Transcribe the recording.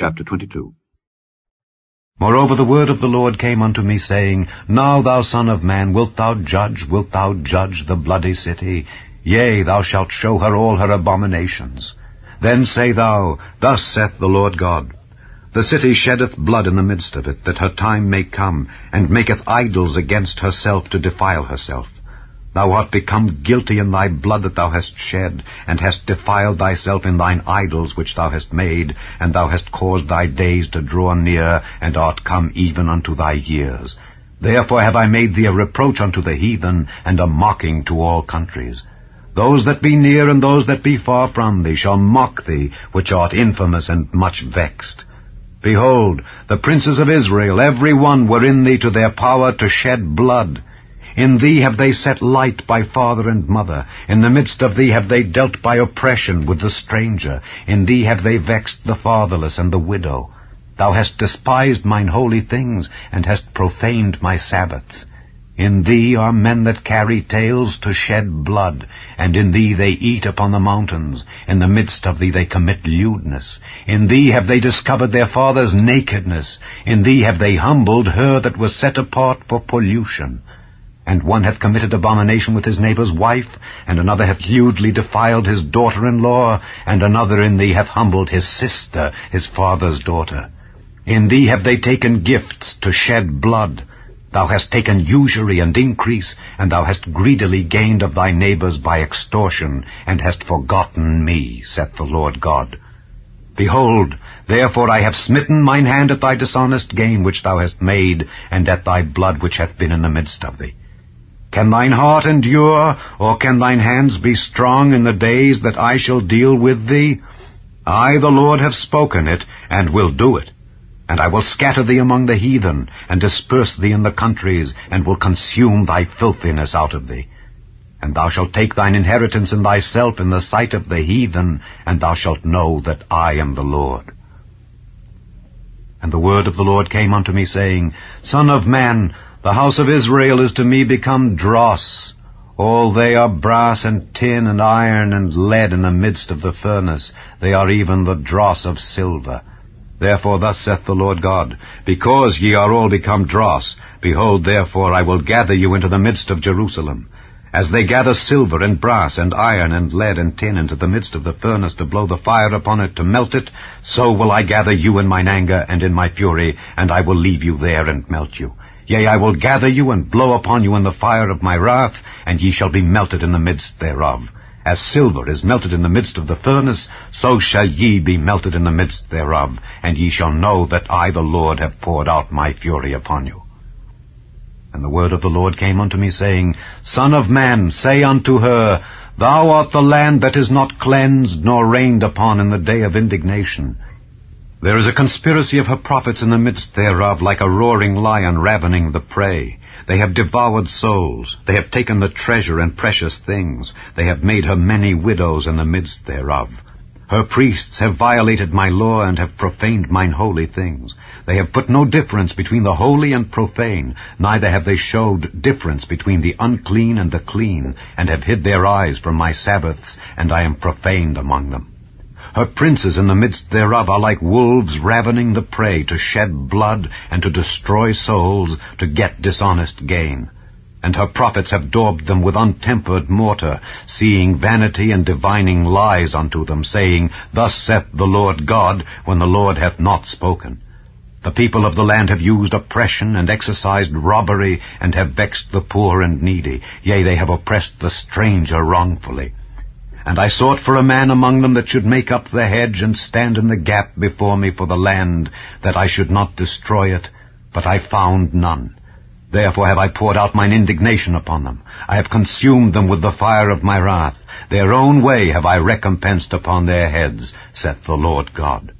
Chapter 22 Moreover the word of the Lord came unto me, saying, Now, thou son of man, wilt thou judge, wilt thou judge the bloody city? Yea, thou shalt show her all her abominations. Then say thou, Thus saith the Lord God, The city sheddeth blood in the midst of it, that her time may come, and maketh idols against herself to defile herself. Thou art become guilty in thy blood that thou hast shed, and hast defiled thyself in thine idols which thou hast made, and thou hast caused thy days to draw near, and art come even unto thy years. Therefore have I made thee a reproach unto the heathen, and a mocking to all countries. Those that be near and those that be far from thee shall mock thee, which art infamous and much vexed. Behold, the princes of Israel, every one were in thee to their power to shed blood. In thee have they set light by father and mother. In the midst of thee have they dealt by oppression with the stranger. In thee have they vexed the fatherless and the widow. Thou hast despised mine holy things, and hast profaned my Sabbaths. In thee are men that carry tales to shed blood, and in thee they eat upon the mountains. In the midst of thee they commit lewdness. In thee have they discovered their father's nakedness. In thee have they humbled her that was set apart for pollution. And one hath committed abomination with his neighbour's wife, and another hath lewdly defiled his daughter-in-law, and another in thee hath humbled his sister, his father's daughter. In thee have they taken gifts to shed blood. Thou hast taken usury and increase, and thou hast greedily gained of thy neighbours by extortion, and hast forgotten me, saith the Lord God. Behold, therefore I have smitten mine hand at thy dishonest gain which thou hast made, and at thy blood which hath been in the midst of thee. Can thine heart endure, or can thine hands be strong in the days that I shall deal with thee? I, the Lord, have spoken it, and will do it. And I will scatter thee among the heathen, and disperse thee in the countries, and will consume thy filthiness out of thee. And thou shalt take thine inheritance in thyself in the sight of the heathen, and thou shalt know that I am the Lord. And the word of the Lord came unto me, saying, Son of man, the house of Israel is to me become dross. All they are brass and tin and iron and lead in the midst of the furnace. They are even the dross of silver. Therefore thus saith the Lord God, Because ye are all become dross, behold, therefore I will gather you into the midst of Jerusalem. As they gather silver and brass and iron and lead and tin into the midst of the furnace to blow the fire upon it to melt it, so will I gather you in mine anger and in my fury, and I will leave you there and melt you. Yea, I will gather you and blow upon you in the fire of my wrath, and ye shall be melted in the midst thereof. As silver is melted in the midst of the furnace, so shall ye be melted in the midst thereof, and ye shall know that I the Lord have poured out my fury upon you. And the word of the Lord came unto me, saying, Son of man, say unto her, Thou art the land that is not cleansed nor rained upon in the day of indignation. There is a conspiracy of her prophets in the midst thereof, like a roaring lion ravening the prey. They have devoured souls. They have taken the treasure and precious things. They have made her many widows in the midst thereof. Her priests have violated my law and have profaned mine holy things. They have put no difference between the holy and profane, neither have they showed difference between the unclean and the clean, and have hid their eyes from my Sabbaths, and I am profaned among them. Her princes in the midst thereof are like wolves ravening the prey to shed blood and to destroy souls to get dishonest gain. And her prophets have daubed them with untempered mortar, seeing vanity and divining lies unto them, saying, Thus saith the Lord God, when the Lord hath not spoken. The people of the land have used oppression and exercised robbery, and have vexed the poor and needy. Yea, they have oppressed the stranger wrongfully. And I sought for a man among them that should make up the hedge and stand in the gap before me for the land, that I should not destroy it. But I found none. Therefore have I poured out mine indignation upon them. I have consumed them with the fire of my wrath. Their own way have I recompensed upon their heads, saith the Lord God.